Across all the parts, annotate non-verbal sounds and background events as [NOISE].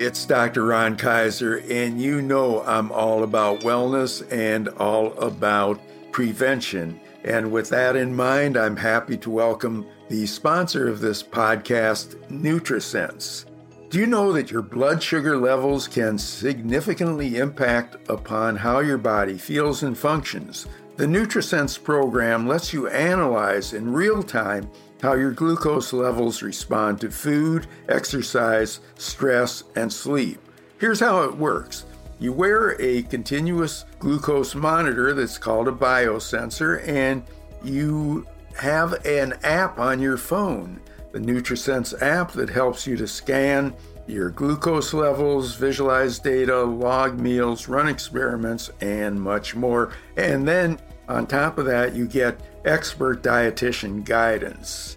It's Dr. Ron Kaiser, and you know I'm all about wellness and all about prevention. And with that in mind, I'm happy to welcome the sponsor of this podcast, NutriSense. Do you know that your blood sugar levels can significantly impact upon how your body feels and functions? The NutriSense program lets you analyze in real time how your glucose levels respond to food, exercise, stress, and sleep. Here's how it works you wear a continuous glucose monitor that's called a biosensor, and you have an app on your phone, the NutriSense app that helps you to scan your glucose levels, visualize data, log meals, run experiments, and much more. And then on top of that, you get expert dietitian guidance.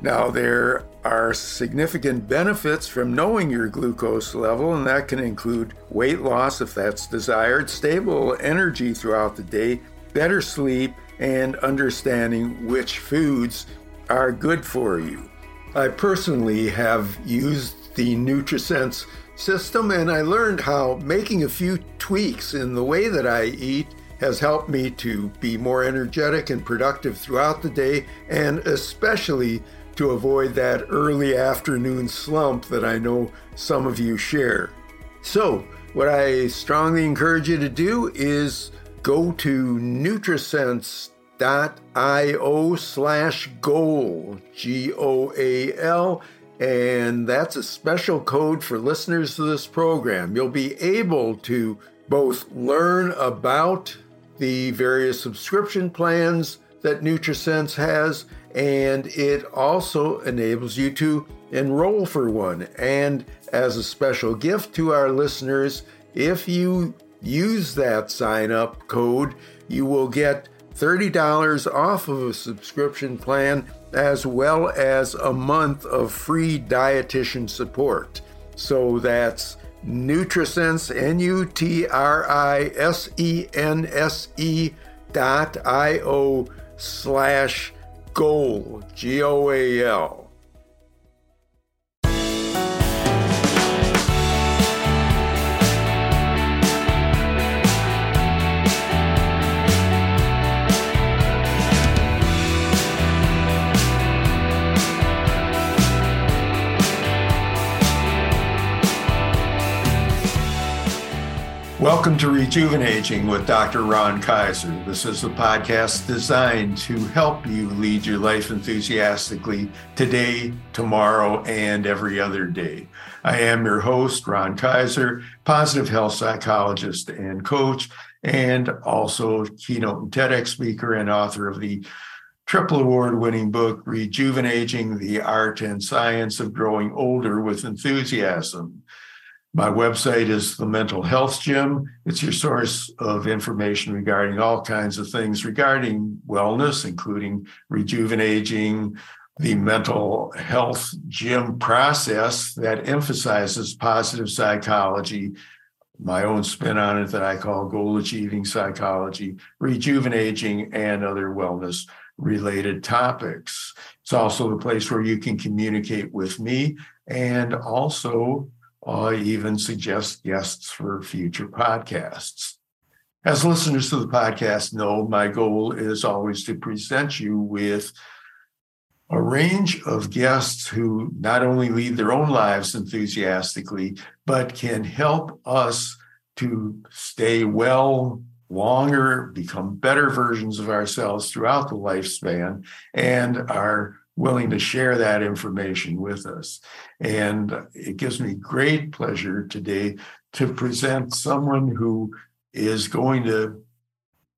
Now, there are significant benefits from knowing your glucose level, and that can include weight loss if that's desired, stable energy throughout the day, better sleep, and understanding which foods are good for you. I personally have used the NutriSense system, and I learned how making a few tweaks in the way that I eat has helped me to be more energetic and productive throughout the day, and especially to avoid that early afternoon slump that I know some of you share. So, what I strongly encourage you to do is go to nutrisense.io slash goal, G O A L, and that's a special code for listeners to this program. You'll be able to both learn about the various subscription plans that NutriSense has, and it also enables you to enroll for one. And as a special gift to our listeners, if you use that sign up code, you will get $30 off of a subscription plan as well as a month of free dietitian support. So that's NutriSense, N U T R I S E N S E dot I O slash goal, G O A L. Welcome to Rejuvenating with Dr. Ron Kaiser. This is a podcast designed to help you lead your life enthusiastically today, tomorrow, and every other day. I am your host, Ron Kaiser, positive health psychologist and coach, and also keynote and TEDx speaker and author of the triple award winning book, Rejuvenating the Art and Science of Growing Older with Enthusiasm. My website is the Mental Health Gym. It's your source of information regarding all kinds of things regarding wellness, including rejuvenating the mental health gym process that emphasizes positive psychology, my own spin on it that I call goal achieving psychology, rejuvenating, and other wellness related topics. It's also the place where you can communicate with me and also or even suggest guests for future podcasts. As listeners to the podcast know, my goal is always to present you with a range of guests who not only lead their own lives enthusiastically, but can help us to stay well longer, become better versions of ourselves throughout the lifespan, and are willing to share that information with us. And it gives me great pleasure today to present someone who is going to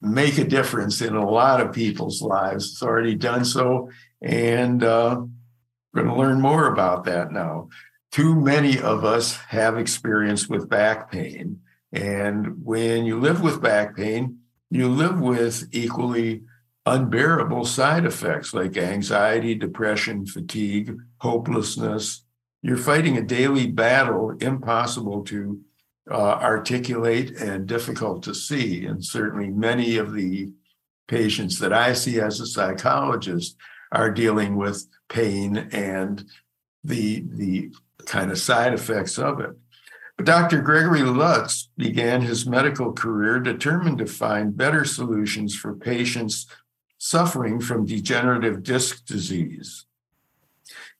make a difference in a lot of people's lives. It's already done so, and uh, we're going to learn more about that now. Too many of us have experience with back pain. And when you live with back pain, you live with equally unbearable side effects like anxiety, depression, fatigue, hopelessness. You're fighting a daily battle impossible to uh, articulate and difficult to see. And certainly, many of the patients that I see as a psychologist are dealing with pain and the the kind of side effects of it. But Dr. Gregory Lutz began his medical career determined to find better solutions for patients suffering from degenerative disc disease.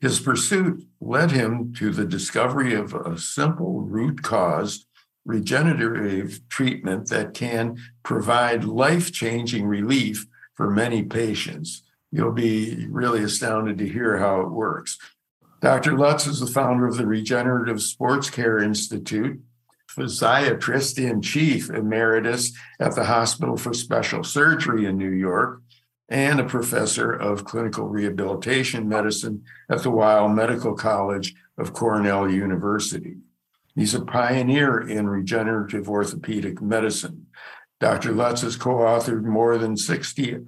His pursuit led him to the discovery of a simple root cause regenerative treatment that can provide life changing relief for many patients. You'll be really astounded to hear how it works. Dr. Lutz is the founder of the Regenerative Sports Care Institute, physiatrist in chief emeritus at the Hospital for Special Surgery in New York, and a professor of clinical rehabilitation medicine at the Weill Medical College of Cornell University. He's a pioneer in regenerative orthopedic medicine. Dr. Lutz has co authored more than 60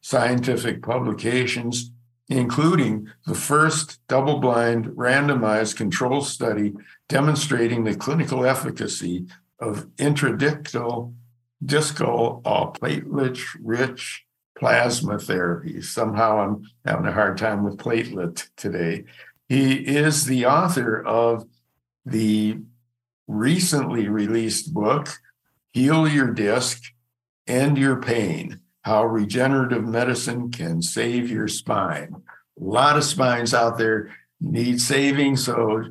scientific publications, including the first double blind randomized control study demonstrating the clinical efficacy of intradiscal discal platelet rich plasma therapy. Somehow I'm having a hard time with platelet today. He is the author of the recently released book, Heal Your Disc, End Your Pain How Regenerative Medicine Can Save Your Spine. A lot of spines out there need saving. So,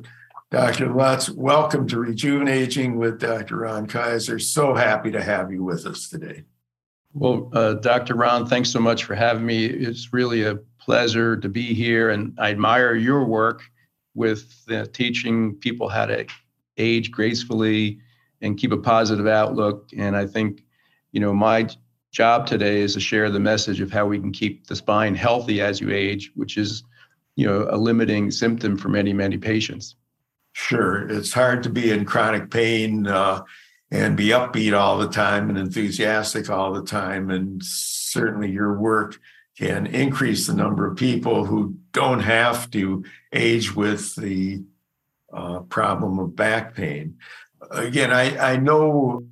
Dr. Lutz, welcome to Rejuvenating with Dr. Ron Kaiser. So happy to have you with us today. Well, uh, Dr. Ron, thanks so much for having me. It's really a pleasure to be here, and I admire your work with uh, teaching people how to age gracefully and keep a positive outlook. And I think, you know, my job today is to share the message of how we can keep the spine healthy as you age, which is, you know, a limiting symptom for many, many patients. Sure. It's hard to be in chronic pain uh, and be upbeat all the time and enthusiastic all the time. And certainly your work can increase the number of people who don't have to age with the uh, problem of back pain. Again, I, I know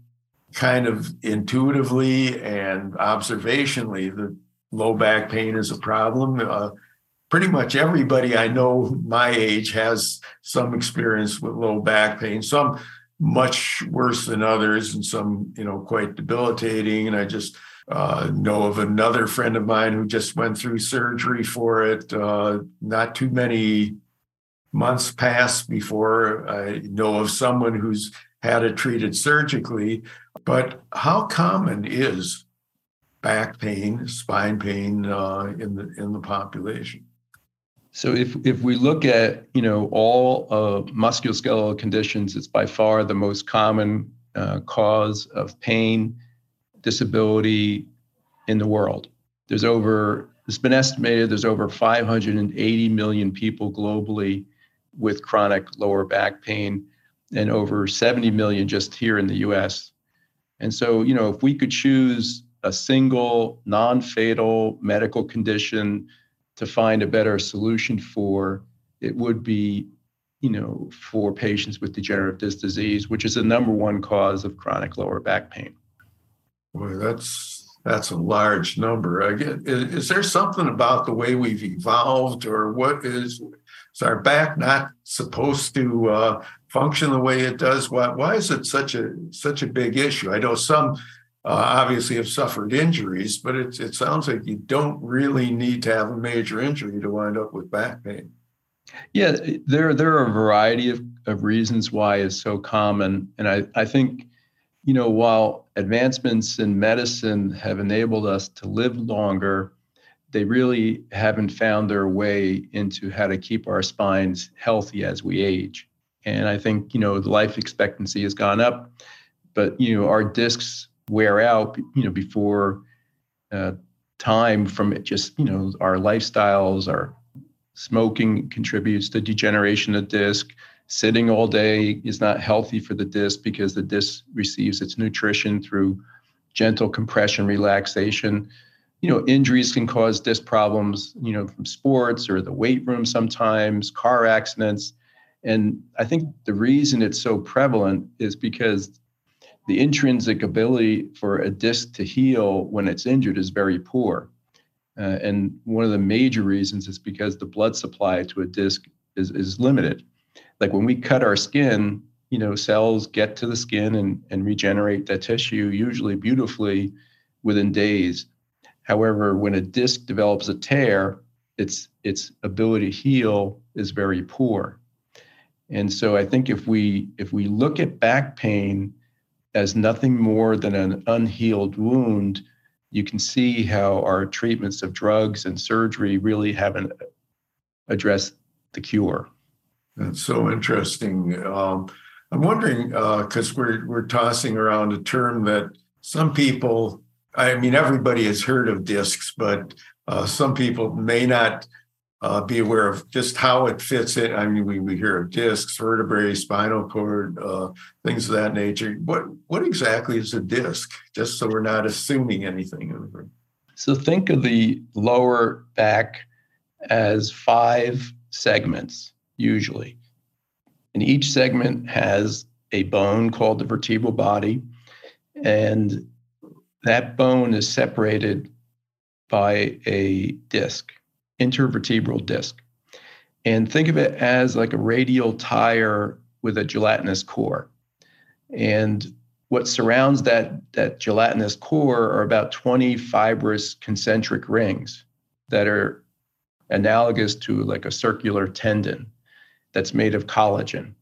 kind of intuitively and observationally that low back pain is a problem. Uh, pretty much everybody I know my age has some experience with low back pain, some much worse than others, and some, you know, quite debilitating. And I just uh, know of another friend of mine who just went through surgery for it. Uh, not too many months pass before I know of someone who's had it treated surgically. But how common is back pain, spine pain uh, in the in the population? So if if we look at you know all uh, musculoskeletal conditions, it's by far the most common uh, cause of pain, disability in the world. There's over it's been estimated there's over 580 million people globally with chronic lower back pain and over 70 million just here in the US. And so, you know, if we could choose a single non fatal medical condition to find a better solution for, it would be, you know, for patients with degenerative disc disease, which is the number one cause of chronic lower back pain. Boy, that's that's a large number. Again, is, is there something about the way we've evolved, or what is is our back not supposed to uh, function the way it does? Why, why is it such a such a big issue? I know some Uh, obviously have suffered injuries, but it, it sounds like you don't really need to have a major injury to wind up with back pain. Yeah, there there are a variety of, of reasons why it's so common, and I, I think you know while advancements in medicine have enabled us to live longer they really haven't found their way into how to keep our spines healthy as we age. And I think, you know, the life expectancy has gone up, but, you know, our discs wear out, you know, before uh, time from it just, you know, our lifestyles, our smoking contributes to degeneration of disc. Sitting all day is not healthy for the disc because the disc receives its nutrition through gentle compression, relaxation you know, injuries can cause disc problems, you know, from sports or the weight room sometimes, car accidents. And I think the reason it's so prevalent is because the intrinsic ability for a disc to heal when it's injured is very poor. Uh, and one of the major reasons is because the blood supply to a disc is, is limited. Like when we cut our skin, you know, cells get to the skin and, and regenerate that tissue usually beautifully within days. However, when a disc develops a tear, its its ability to heal is very poor. And so I think if we if we look at back pain as nothing more than an unhealed wound, you can see how our treatments of drugs and surgery really haven't addressed the cure. That's so interesting. Um, I'm wondering because uh, we're we're tossing around a term that some people, I mean, everybody has heard of discs, but uh, some people may not uh, be aware of just how it fits in. I mean, we, we hear of discs, vertebrae, spinal cord, uh, things of that nature. What what exactly is a disc? Just so we're not assuming anything. So think of the lower back as five segments usually, and each segment has a bone called the vertebral body, and that bone is separated by a disc intervertebral disc. And think of it as like a radial tire with a gelatinous core. And what surrounds that, that gelatinous core are about 20 fibrous concentric rings that are analogous to like a circular tendon that's made of collagen.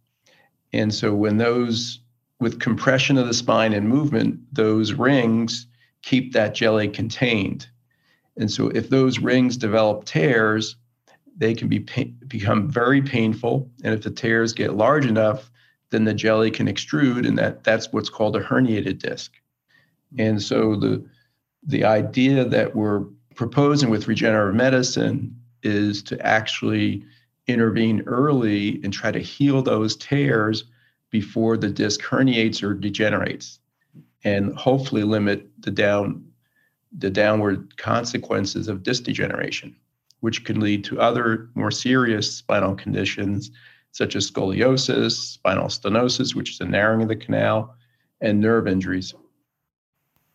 And so when those, with compression of the spine and movement, those rings keep that jelly contained. And so if those rings develop tears, they can be become very painful. And if the tears get large enough, then the jelly can extrude, and that that's what's called a herniated disc. And so the the idea that we're proposing with regenerative medicine is to actually intervene early and try to heal those tears before the disc herniates or degenerates, and hopefully limit the down the downward consequences of disc degeneration, which can lead to other more serious spinal conditions such as scoliosis, spinal stenosis, which is a narrowing of the canal, and nerve injuries.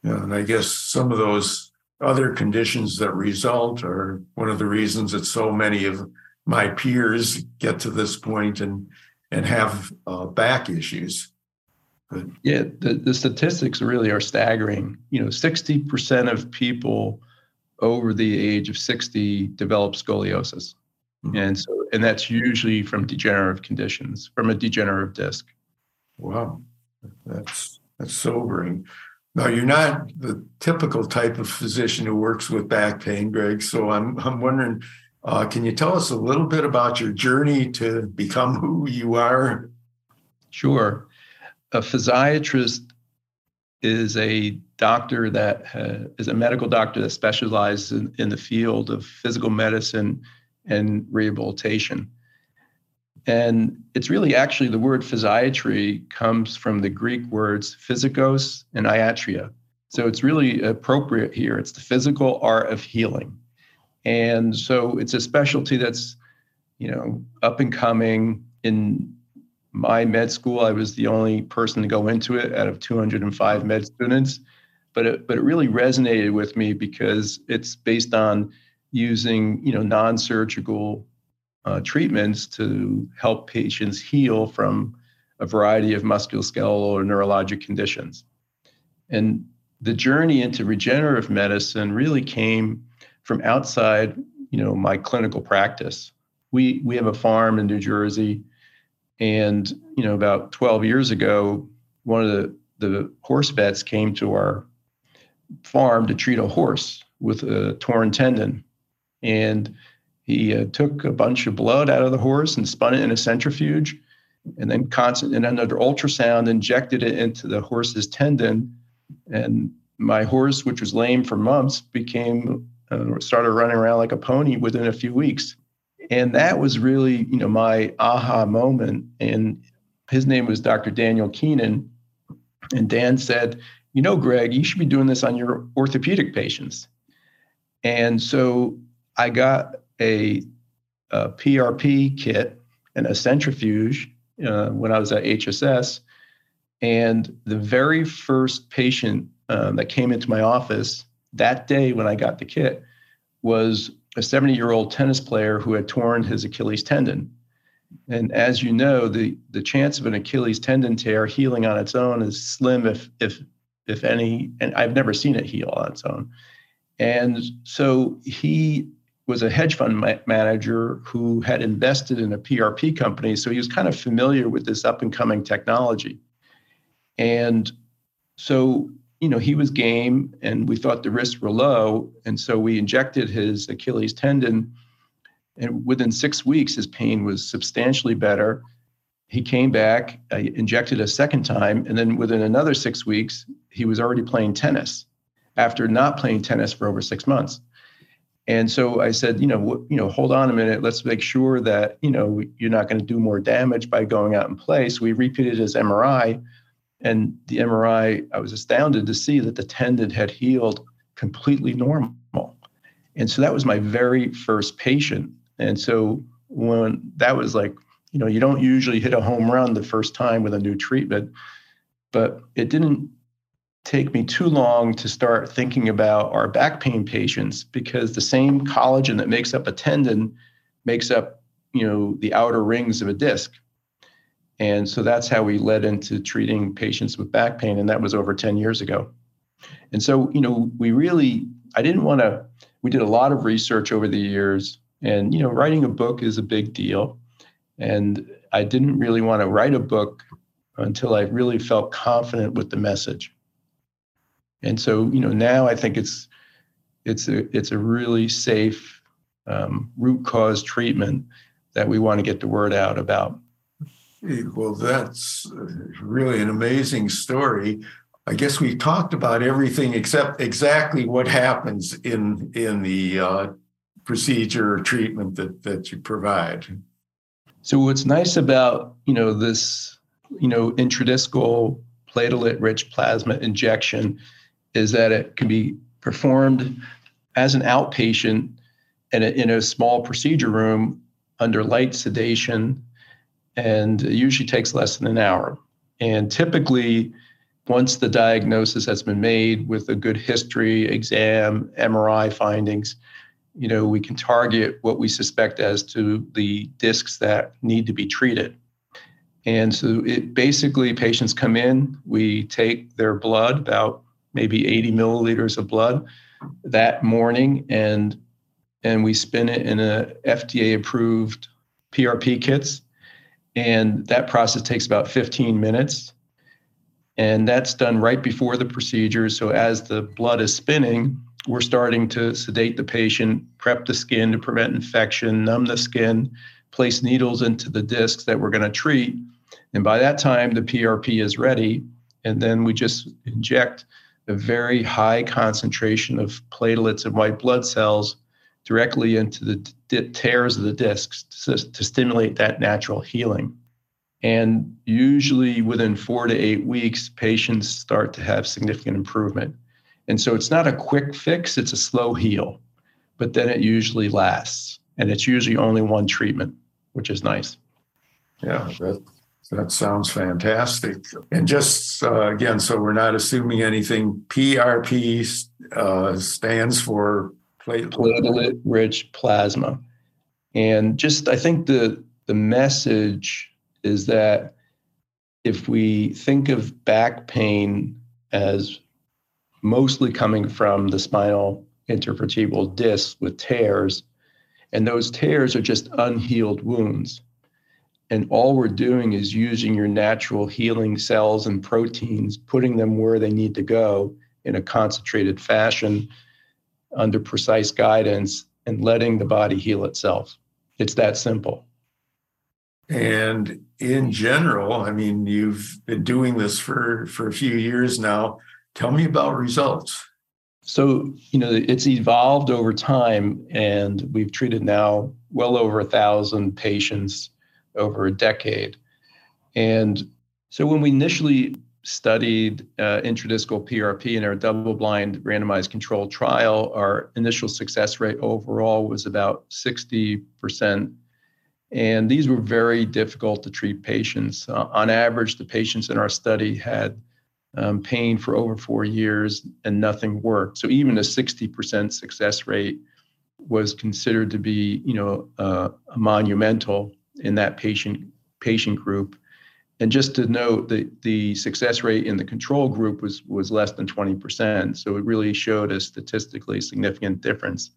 Yeah, and I guess some of those other conditions that result are one of the reasons that so many of my peers get to this point and and have uh, back issues. Yeah, the, the statistics really are staggering. You know, 60% of people over the age of 60 develop scoliosis. Mm-hmm. And so and that's usually from degenerative conditions, from a degenerative disc. Wow. That's that's sobering. Now you're not the typical type of physician who works with back pain, Greg. So I'm I'm wondering, uh, can you tell us a little bit about your journey to become who you are? Sure a physiatrist is a doctor that uh, is a medical doctor that specializes in, in the field of physical medicine and rehabilitation. And it's really actually the word physiatry comes from the Greek words physikos and iatria. So it's really appropriate here. It's the physical art of healing. And so it's a specialty that's, you know, up and coming in my med school, I was the only person to go into it out of 205 med students. But it, but it really resonated with me because it's based on using you know non-surgical uh, treatments to help patients heal from a variety of musculoskeletal or neurologic conditions. And the journey into regenerative medicine really came from outside, you know, my clinical practice. We we have a farm in New Jersey and you know, about 12 years ago, one of the the horse vets came to our farm to treat a horse with a torn tendon, and he uh, took a bunch of blood out of the horse and spun it in a centrifuge, and then constant and under ultrasound injected it into the horse's tendon, and my horse, which was lame for months, became uh, started running around like a pony within a few weeks and that was really you know my aha moment. And his name was dr daniel keenan. And dan said you know greg you should be doing this on your orthopedic patients. And so i got a, a prp kit and a centrifuge uh, when i was at hss and the very first patient um, that came into my office that day when i got the kit was a 70 year old tennis player who had torn his Achilles tendon. And as you know, the, the chance of an Achilles tendon tear healing on its own is slim, if, if, if any, and I've never seen it heal on its own. And so he was a hedge fund ma- manager who had invested in a PRP company. So he was kind of familiar with this up and coming technology. And so, you know, he was game and we thought the risks were low. And so we injected his Achilles tendon. And within six weeks, his pain was substantially better. He came back, I injected a second time. And then within another six weeks, he was already playing tennis after not playing tennis for over six months. And so I said, you know, w- you know, hold on a minute. Let's make sure that you know you're not going to do more damage by going out and play. So we repeated his MRI, and the MRI, I was astounded to see that the tendon had healed completely normal. And so that was my very first patient. And so when that was like, you know, you don't usually hit a home run the first time with a new treatment, but it didn't take me too long to start thinking about our back pain patients because the same collagen that makes up a tendon makes up you know the outer rings of a disc and so that's how we led into treating patients with back pain and that was over 10 years ago. And so you know we really i didn't want to we did a lot of research over the years and you know writing a book is a big deal. And i didn't really want to write a book until i really felt confident with the message. And so, you know, now I think it's it's a it's a really safe um, root cause treatment that we want to get the word out about. Well, that's really an amazing story. I guess we talked about everything except exactly what happens in in the uh, procedure or treatment that that you provide. So what's nice about you know this you know intradiscal platelet rich plasma injection is that it can be performed as an outpatient in a, in a small procedure room under light sedation, and it usually takes less than an hour. And typically, once the diagnosis has been made with a good history, exam, MRI findings, you know, we can target what we suspect as to the discs that need to be treated. And so it basically patients come in, we take their blood, about maybe 80 milliliters of blood that morning and and we spin it in a FDA approved PRP kits and that process takes about 15 minutes. And that's done right before the procedure. So as the blood is spinning we're starting to sedate the patient prep the skin to prevent infection numb the skin place needles into the discs that we're going to treat. And by that time the PRP is ready. And then we just inject a very high concentration of platelets and white blood cells directly into the d- tears of the discs to, to stimulate that natural healing. And usually within four to eight weeks, patients start to have significant improvement. And so it's not a quick fix, it's a slow heal, but then it usually lasts. And it's usually only one treatment, which is nice. Yeah, that, that sounds fantastic. And just uh, again, so we're not assuming anything, PRP uh, stands for platelet. rich plasma. And just, I think the, the message is that if we think of back pain as mostly coming from the spinal intervertebral disc with tears, and those tears are just unhealed wounds and all we're doing is using your natural healing cells and proteins, putting them where they need to go in a concentrated fashion under precise guidance and letting the body heal itself. It's that simple. And in general, I mean, you've been doing this for, for a few years now. Tell me about results. So, you know, it's evolved over time, and we've treated now well over a thousand patients over a decade. And so when we initially studied uh, intradiscal PRP in our double blind randomized controlled trial, our initial success rate overall was about 60%. And these were very difficult to treat patients. Uh, on average, the patients in our study had um, pain for over four years and nothing worked. So even a 60% success rate was considered to be, you know, uh, monumental in that patient patient group. And just to note, that the success rate in the control group was, was less than 20%. So it really showed a statistically significant difference.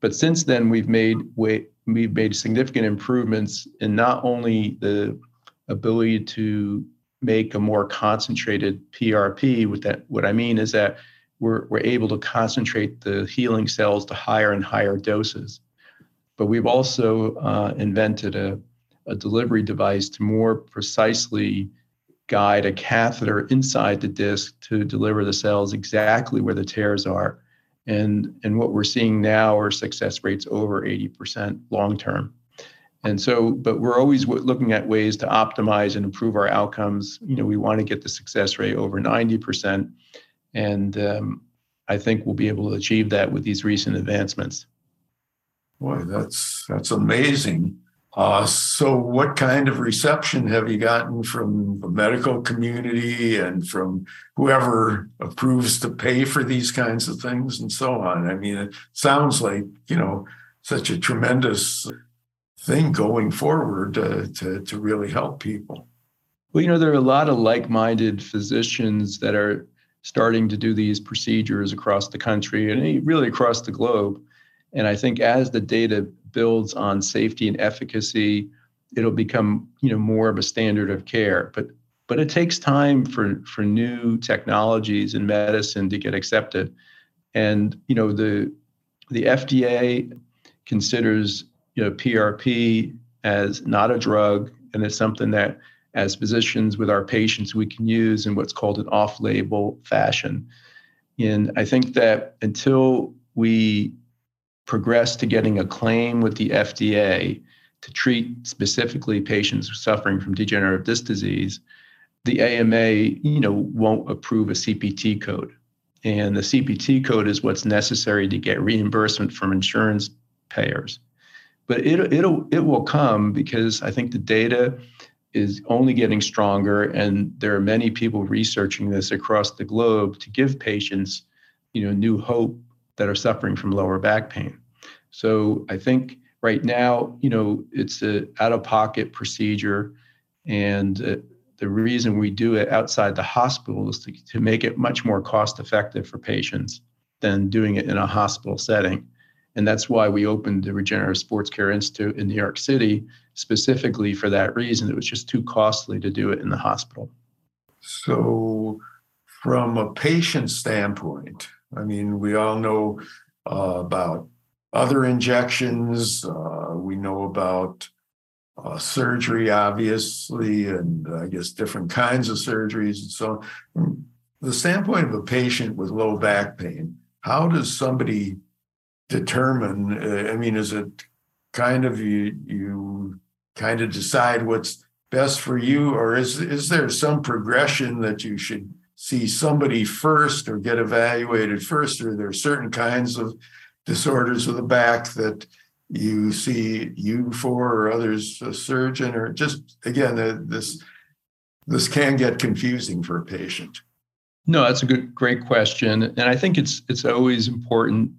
But since then, we've made we've made significant improvements in not only the ability to make a more concentrated PRP. With that, what I mean is that we're, we're able to concentrate the healing cells to higher and higher doses. But we've also uh, invented a, a delivery device to more precisely guide a catheter inside the disc to deliver the cells exactly where the tears are. And, and what we're seeing now are success rates over 80% long term. And so, but we're always looking at ways to optimize and improve our outcomes. You know, we want to get the success rate over 90%. And um, I think we'll be able to achieve that with these recent advancements. Boy, that's that's amazing. Uh, so, what kind of reception have you gotten from the medical community and from whoever approves to pay for these kinds of things and so on? I mean, it sounds like, you know, such a tremendous thing going forward to, to, to really help people. Well, you know, there are a lot of like minded physicians that are starting to do these procedures across the country and really across the globe. And I think as the data builds on safety and efficacy, it'll become you know more of a standard of care. But but it takes time for for new technologies in medicine to get accepted. And you know the the FDA considers you know PRP as not a drug and it's something that as physicians with our patients we can use in what's called an off-label fashion. And I think that until we progress to getting a claim with the FDA to treat specifically patients suffering from degenerative disc disease, the AMA, you know, won't approve a CPT code. And the CPT code is what's necessary to get reimbursement from insurance payers. But it, it'll, it will come because I think the data is only getting stronger and there are many people researching this across the globe to give patients you know new hope that are suffering from lower back pain so I think right now, you know, it's a out-of-pocket procedure, and uh, the reason we do it outside the hospital is to, to make it much more cost-effective for patients than doing it in a hospital setting. And that's why we opened the Regenerative Sports Care Institute in New York City specifically for that reason. It was just too costly to do it in the hospital. So, from a patient standpoint, I mean, we all know uh, about other injections. Uh, we know about uh, surgery, obviously, and I guess different kinds of surgeries and so on. From the standpoint of a patient with low back pain, how does somebody determine? Uh, I mean, is it kind of you you kind of decide what's best for you, or is is there some progression that you should see somebody first or get evaluated first, or there are certain kinds of disorders of the back that you see you for or others a surgeon or just again this this can get confusing for a patient. No that's a good great question. And i think it's it's always important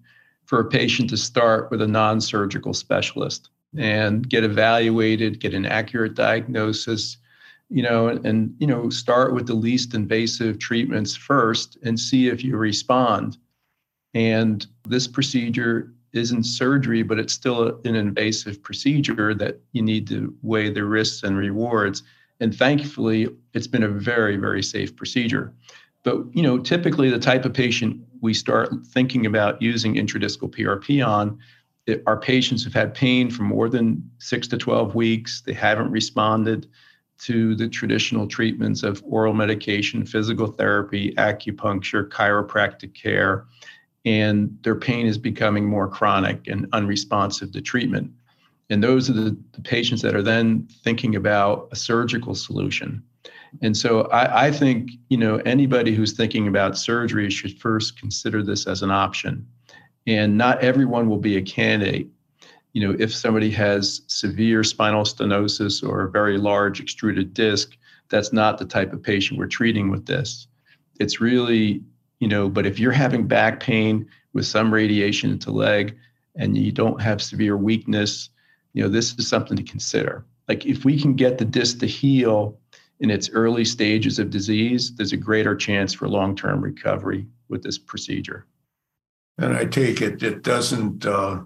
for a patient to start with a non-surgical specialist and get evaluated get an accurate diagnosis you know and you know start with the least invasive treatments first and see if you respond and this procedure isn't surgery, but it's still an invasive procedure that you need to weigh the risks and rewards. And thankfully, it's been a very, very safe procedure. But you know, typically the type of patient we start thinking about using intradiscal PRP on it, our patients have had pain for more than six to 12 weeks. They haven't responded to the traditional treatments of oral medication, physical therapy, acupuncture, chiropractic care and their pain is becoming more chronic and unresponsive to treatment. And those are the, the patients that are then thinking about a surgical solution. And so I, I, think you know anybody who's thinking about surgery should first consider this as an option. And not everyone will be a candidate. You know, if somebody has severe spinal stenosis or a very large extruded disc, that's not the type of patient we're treating with this. It's really you know but if you're having back pain with some radiation to leg and you don't have severe weakness you know this is something to consider like if we can get the disc to heal in its early stages of disease, there's a greater chance for long-term recovery with this procedure. And I take it it doesn't. Uh,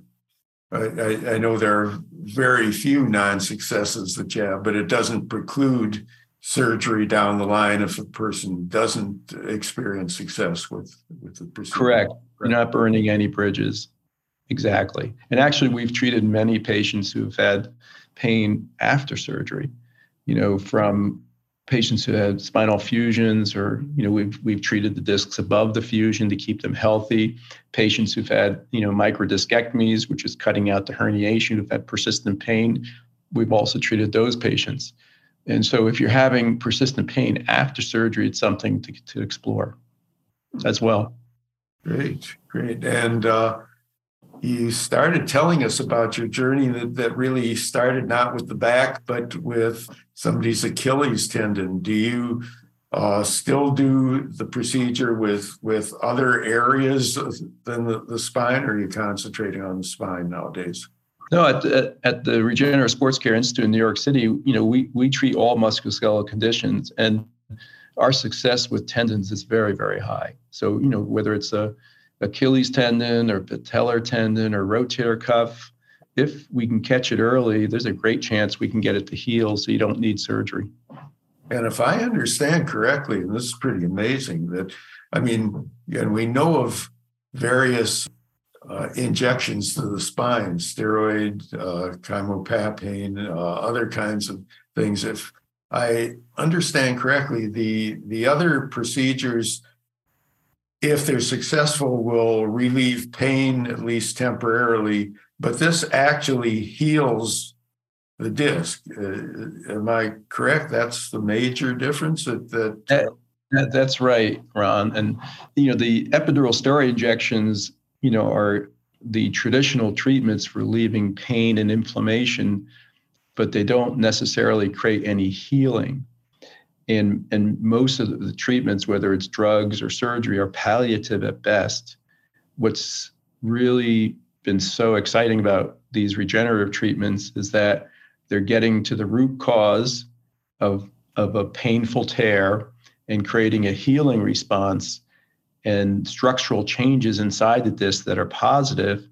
I, I know there are very few non-successes that you have, but it doesn't preclude surgery down the line if a person doesn't experience success with with the procedure. Correct. You're not burning any bridges. Exactly. And actually, we've treated many patients who've had pain after surgery. You know, from patients who had spinal fusions or you know we've we've treated the discs above the fusion to keep them healthy patients who've had you know microdiscectomies which is cutting out the herniation who've had persistent pain we've also treated those patients and so if you're having persistent pain after surgery it's something to, to explore as well great great and uh, you started telling us about your journey that, that really started not with the back, but with somebody's Achilles tendon. Do you uh, still do the procedure with with other areas than the, the spine, or are you concentrating on the spine nowadays? No, at, at, the Regenerative Sports Care Institute in New York City, you know, we we treat all musculoskeletal conditions, and our success with tendons is very, very high. So, you know, whether it's a Achilles tendon or patellar tendon or rotator cuff, if we can catch it early, there's a great chance we can get it to heal so you don't need surgery. And if I understand correctly, and this is pretty amazing, that I mean, and we know of various uh, injections to the spine, steroid, uh, chymopapain, uh, other kinds of things. If I understand correctly, the the other procedures if they're successful, will relieve pain at least temporarily. But this actually heals the disc. Uh, am I correct? That's the major difference. That, that, that that's right, Ron. And you know the epidural steroid injections, you know, are the traditional treatments for relieving pain and inflammation, but they don't necessarily create any healing. And and most of the treatments whether it's drugs or surgery are palliative at best. What's really been so exciting about these regenerative treatments is that they're getting to the root cause of of a painful tear and creating a healing response and structural changes inside the disc that are positive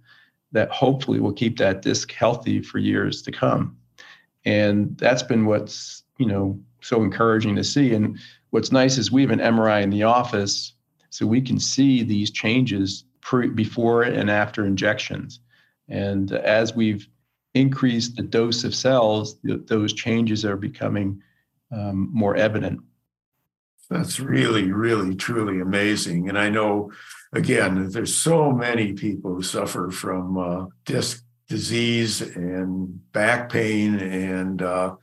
that hopefully will keep that disc healthy for years to come and that's been what's you know so encouraging to see. And what's nice is we have an MRI in the office, so we can see these changes pre, before and after injections. And as we've increased the dose of cells, th- those changes are becoming um, more evident. That's really, really, truly amazing. And I know, again, there's so many people who suffer from uh, disc disease and back pain and uh,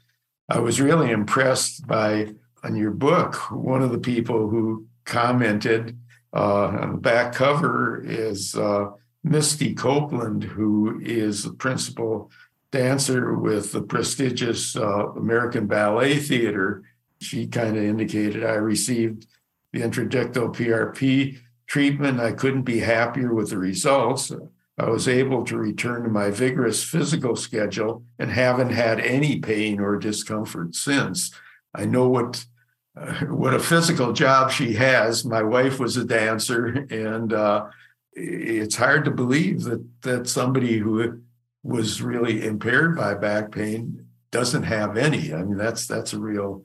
I was really impressed by on your book. One of the people who commented uh, on the back cover is uh, Misty Copeland, who is the principal dancer with the prestigious uh, American Ballet Theater. She kind of indicated I received the intradictal PRP treatment. I couldn't be happier with the results. I was able to return to my vigorous physical schedule and haven't had any pain or discomfort since. I know what uh, what a physical job she has. My wife was a dancer, and uh, it's hard to believe that that somebody who was really impaired by back pain doesn't have any. I mean, that's that's a real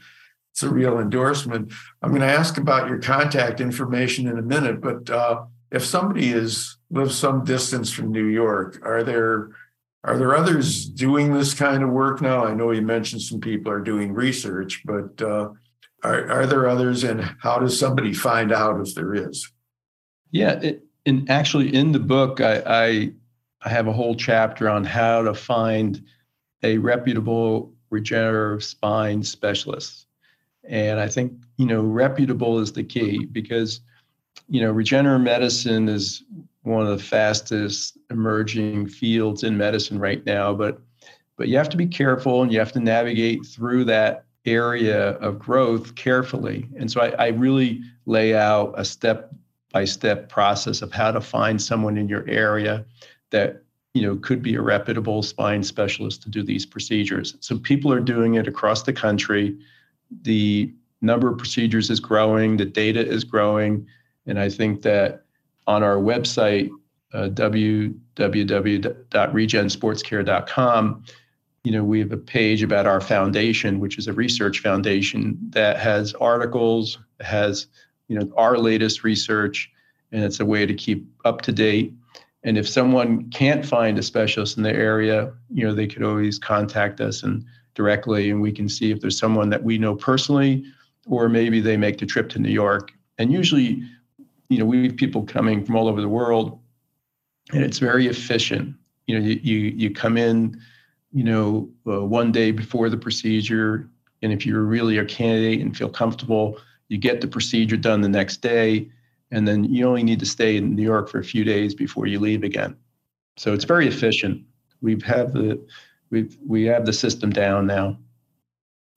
it's a real endorsement. I'm going to ask about your contact information in a minute, but uh, if somebody is lives some distance from New York, are there are there others doing this kind of work now? I know you mentioned some people are doing research, but uh, are are there others, and how does somebody find out if there is? Yeah, it, and actually, in the book, I, I I have a whole chapter on how to find a reputable regenerative spine specialist, and I think you know reputable is the key because you know, regenerative medicine is one of the fastest emerging fields in medicine right now, but but you have to be careful and you have to navigate through that area of growth carefully. And so I, I really lay out a step by step process of how to find someone in your area that you know, could be a reputable spine specialist to do these procedures. So people are doing it across the country. The number of procedures is growing, the data is growing, and I think that on our website, uh, www.regensportscare.com, you know, we have a page about our foundation, which is a research foundation that has articles, has, you know, our latest research, and it's a way to keep up to date. And if someone can't find a specialist in the area, you know, they could always contact us and directly, and we can see if there's someone that we know personally, or maybe they make the trip to New York. And usually, you know, we have people coming from all over the world, and it's very efficient. You know, you you, you come in you know, uh, one day before the procedure. And if you're really a candidate and feel comfortable, you get the procedure done the next day. And then you only need to stay in New York for a few days before you leave again. So it's very efficient. We've have the we've we have the system down now.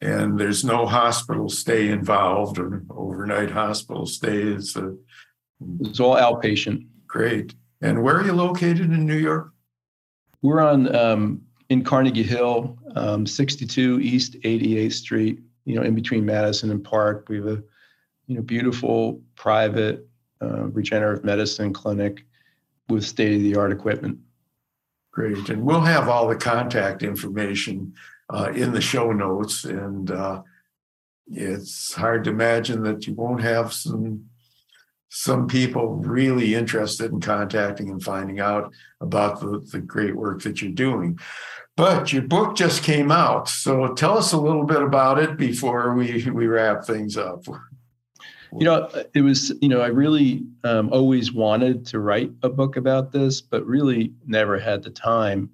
And there's no hospital stay involved or overnight hospital stay. It's, a, it's all outpatient. Great. And where are you located in New York? We're on um, in Carnegie Hill, um, 62 East 88th Street, you know, in between Madison and Park. We have a, you know, beautiful private uh, regenerative medicine clinic with state of the art equipment. Great. And we'll have all the contact information uh, in the show notes. And uh, it's hard to imagine that you won't have some some people really interested in contacting and finding out about the, the great work that you're doing. But your book just came out. So tell us a little bit about it before we, we wrap things up. [LAUGHS] You know, it was, you know, I really um, always wanted to write a book about this, but really never had the time.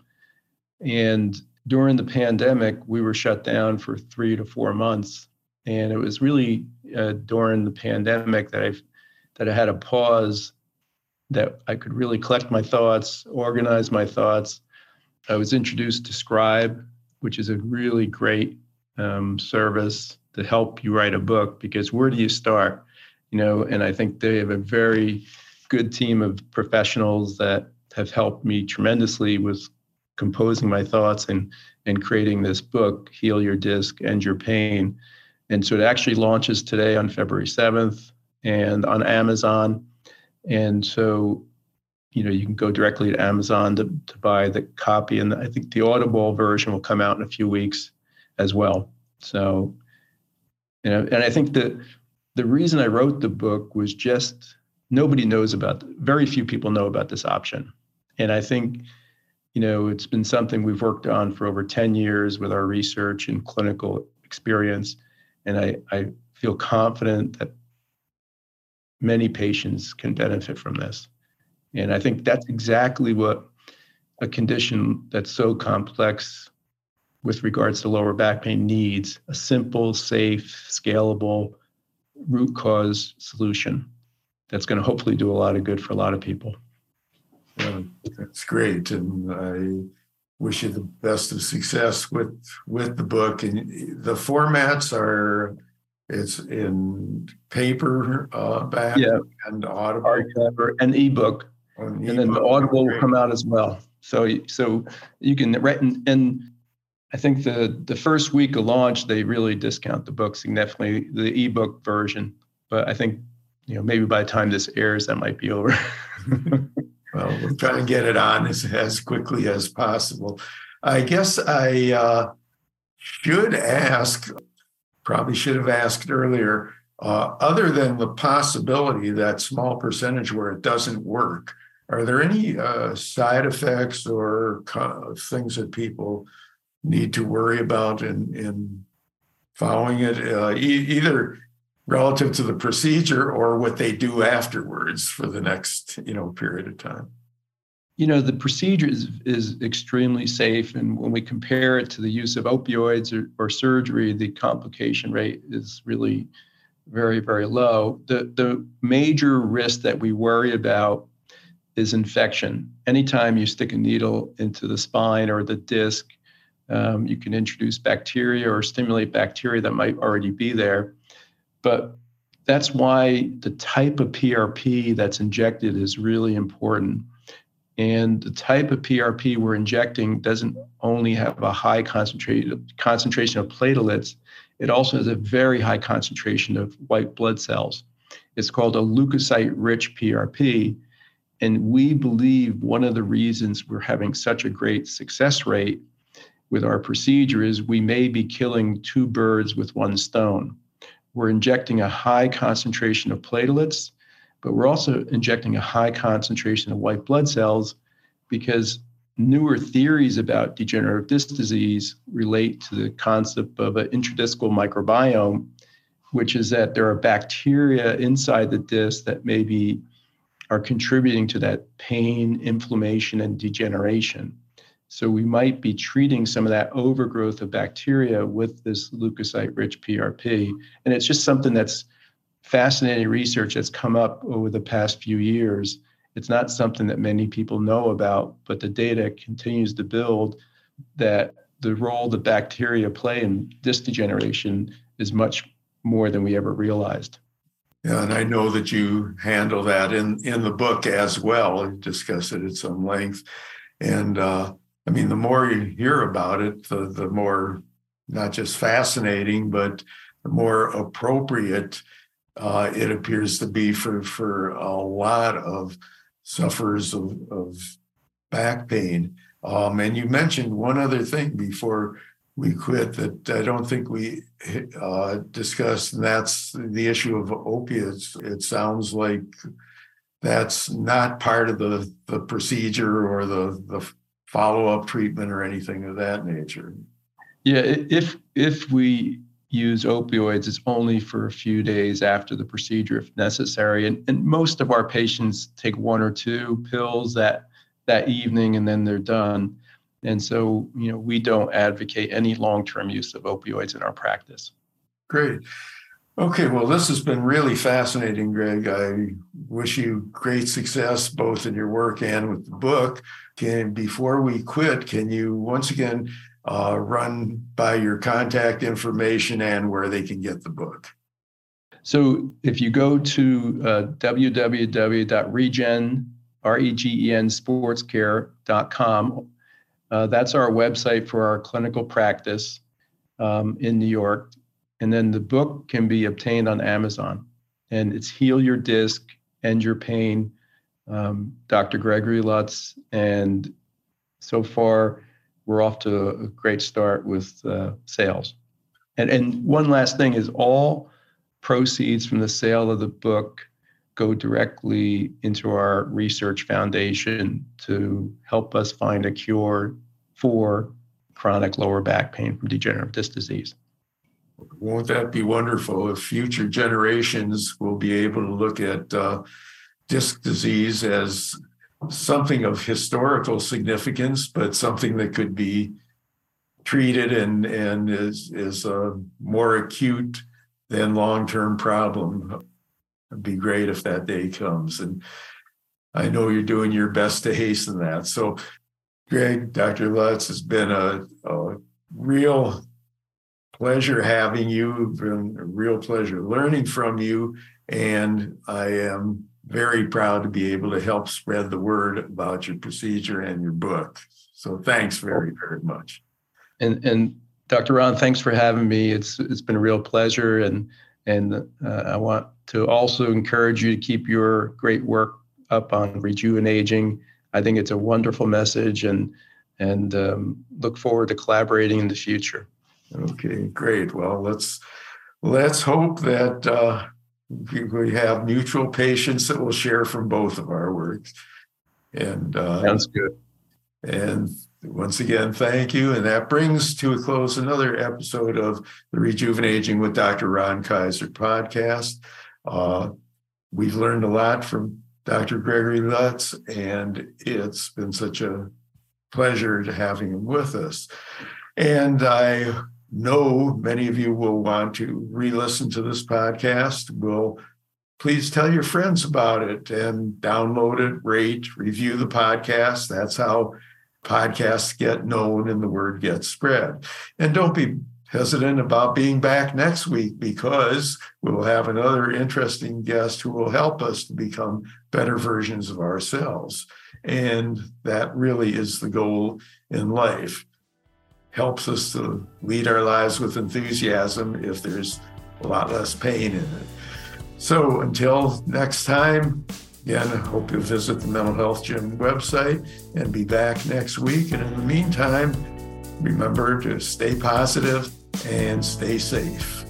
And during the pandemic, we were shut down for three to four months. And it was really uh, during the pandemic that I that I had a pause that I could really collect my thoughts, organize my thoughts, I was introduced to Scribe, which is a really great um, service to help you write a book because where do you start? You know, and I think they have a very good team of professionals that have helped me tremendously with composing my thoughts and and creating this book, Heal Your Disc End Your Pain. And so it actually launches today on February 7th and on Amazon. And so you know you can go directly to amazon to, to buy the copy and i think the audible version will come out in a few weeks as well so you know and i think that the reason i wrote the book was just nobody knows about very few people know about this option. And i think you know it's been something we've worked on for over 10 years with our research and clinical experience. And i i feel confident that many patients can benefit from this. And I think that's exactly what a condition that's so complex with regards to lower back pain needs a simple, safe, scalable root cause solution that's going to hopefully do a lot of good for a lot of people. Yeah, that's great. And I wish you the best of success with with the book. And the formats are it's in paper uh, back yeah. and audible hardcover and ebook and then the Audible will come out as well. So so you can write and, and I think the the first week of launch they really discount the book significantly, the ebook version. But I think you know maybe by the time this airs that might be over. [LAUGHS] well, we'll try and get it on as, as quickly as possible. I guess I uh, should ask, probably should have asked earlier, uh, other than the possibility that small percentage where it doesn't work, are there any uh, side effects or co- things that people need to worry about in, in following it, uh, e- either relative to the procedure or what they do afterwards for the next you know period of time? You know, the procedure is, is extremely safe. And when we compare it to the use of opioids or, or surgery, the complication rate is really very, very low. The, the major risk that we worry about is infection. Anytime you stick a needle into the spine or the disc, um, you can introduce bacteria or stimulate bacteria that might already be there. But that's why the type of PRP that's injected is really important. And the type of PRP we're injecting doesn't only have a high concentration concentration of platelets, it also has a very high concentration of white blood cells. It's called a leukocyte rich PRP. And we believe one of the reasons we're having such a great success rate with our procedure is we may be killing two birds with one stone. We're injecting a high concentration of platelets, but we're also injecting a high concentration of white blood cells because newer theories about degenerative disc disease relate to the concept of an intradiscal microbiome, which is that there are bacteria inside the disc that maybe are contributing to that pain, inflammation, and degeneration. So we might be treating some of that overgrowth of bacteria with this leukocyte rich PRP. And it's just something that's fascinating research that's come up over the past few years. It's not something that many people know about, but the data continues to build that the role the bacteria play in disc degeneration is much more than we ever realized. Yeah, and I know that you handle that in in the book as well. You discuss it at some length, and uh, I mean, the more you hear about it, the, the more not just fascinating, but the more appropriate uh, it appears to be for, for a lot of sufferers of, of back pain. Um, and you mentioned one other thing before we quit that I don't think we uh, discussed, and that's the issue of opiates. It sounds like that's not part of the, the procedure or the, the follow-up treatment or anything of that nature. Yeah, if if we use opioids, it's only for a few days after the procedure if necessary. And, and most of our patients take one or two pills that that evening and then they're done. And so, you know, we don't advocate any long-term use of opioids in our practice. Great. Okay, well, this has been really fascinating, Greg. I wish you great success both in your work and with the book. Can before we quit, can you once again uh, run by your contact information and where they can get the book? So if you go to uh, www.regen, R-E-G-E-N, sportscare.com, uh, that's our website for our clinical practice um, in New York. And then the book can be obtained on Amazon. And it's Heal Your Disc, End Your Pain, um, Dr. Gregory Lutz. And so far, we're off to a great start with uh, sales. And, and one last thing is all proceeds from the sale of the book go directly into our research foundation to help us find a cure for chronic lower back pain from degenerative disc disease. Won't that be wonderful if future generations will be able to look at uh, disc disease as something of historical significance, but something that could be treated and, and is, is a more acute than long term problem? It'd be great if that day comes. And I know you're doing your best to hasten that. So, Greg, Dr. Lutz, has been a, a real pleasure having you. Been a real pleasure learning from you. And I am very proud to be able to help spread the word about your procedure and your book. So thanks very, very much. And and Dr. Ron, thanks for having me. It's it's been a real pleasure, and and uh, I want to also encourage you to keep your great work up on rejuvenating. I think it's a wonderful message, and and um, look forward to collaborating in the future. Okay, great. Well, let's let's hope that uh, we have mutual patients that will share from both of our works. And uh, sounds good. And once again, thank you. And that brings to a close another episode of the Rejuvenating with Dr. Ron Kaiser podcast. Uh, we've learned a lot from Dr. Gregory Lutz, and it's been such a pleasure to having him with us. And I know many of you will want to re listen to this podcast. Will please tell your friends about it and download it, rate, review the podcast. That's how podcasts get known and the word gets spread. And don't be hesitant about being back next week because we'll have another interesting guest who will help us to become better versions of ourselves. And that really is the goal in life. Helps us to lead our lives with enthusiasm if there's a lot less pain in it. So until next time, again, I hope you'll visit the Mental Health Gym website and be back next week. And in the meantime, remember to stay positive and stay safe.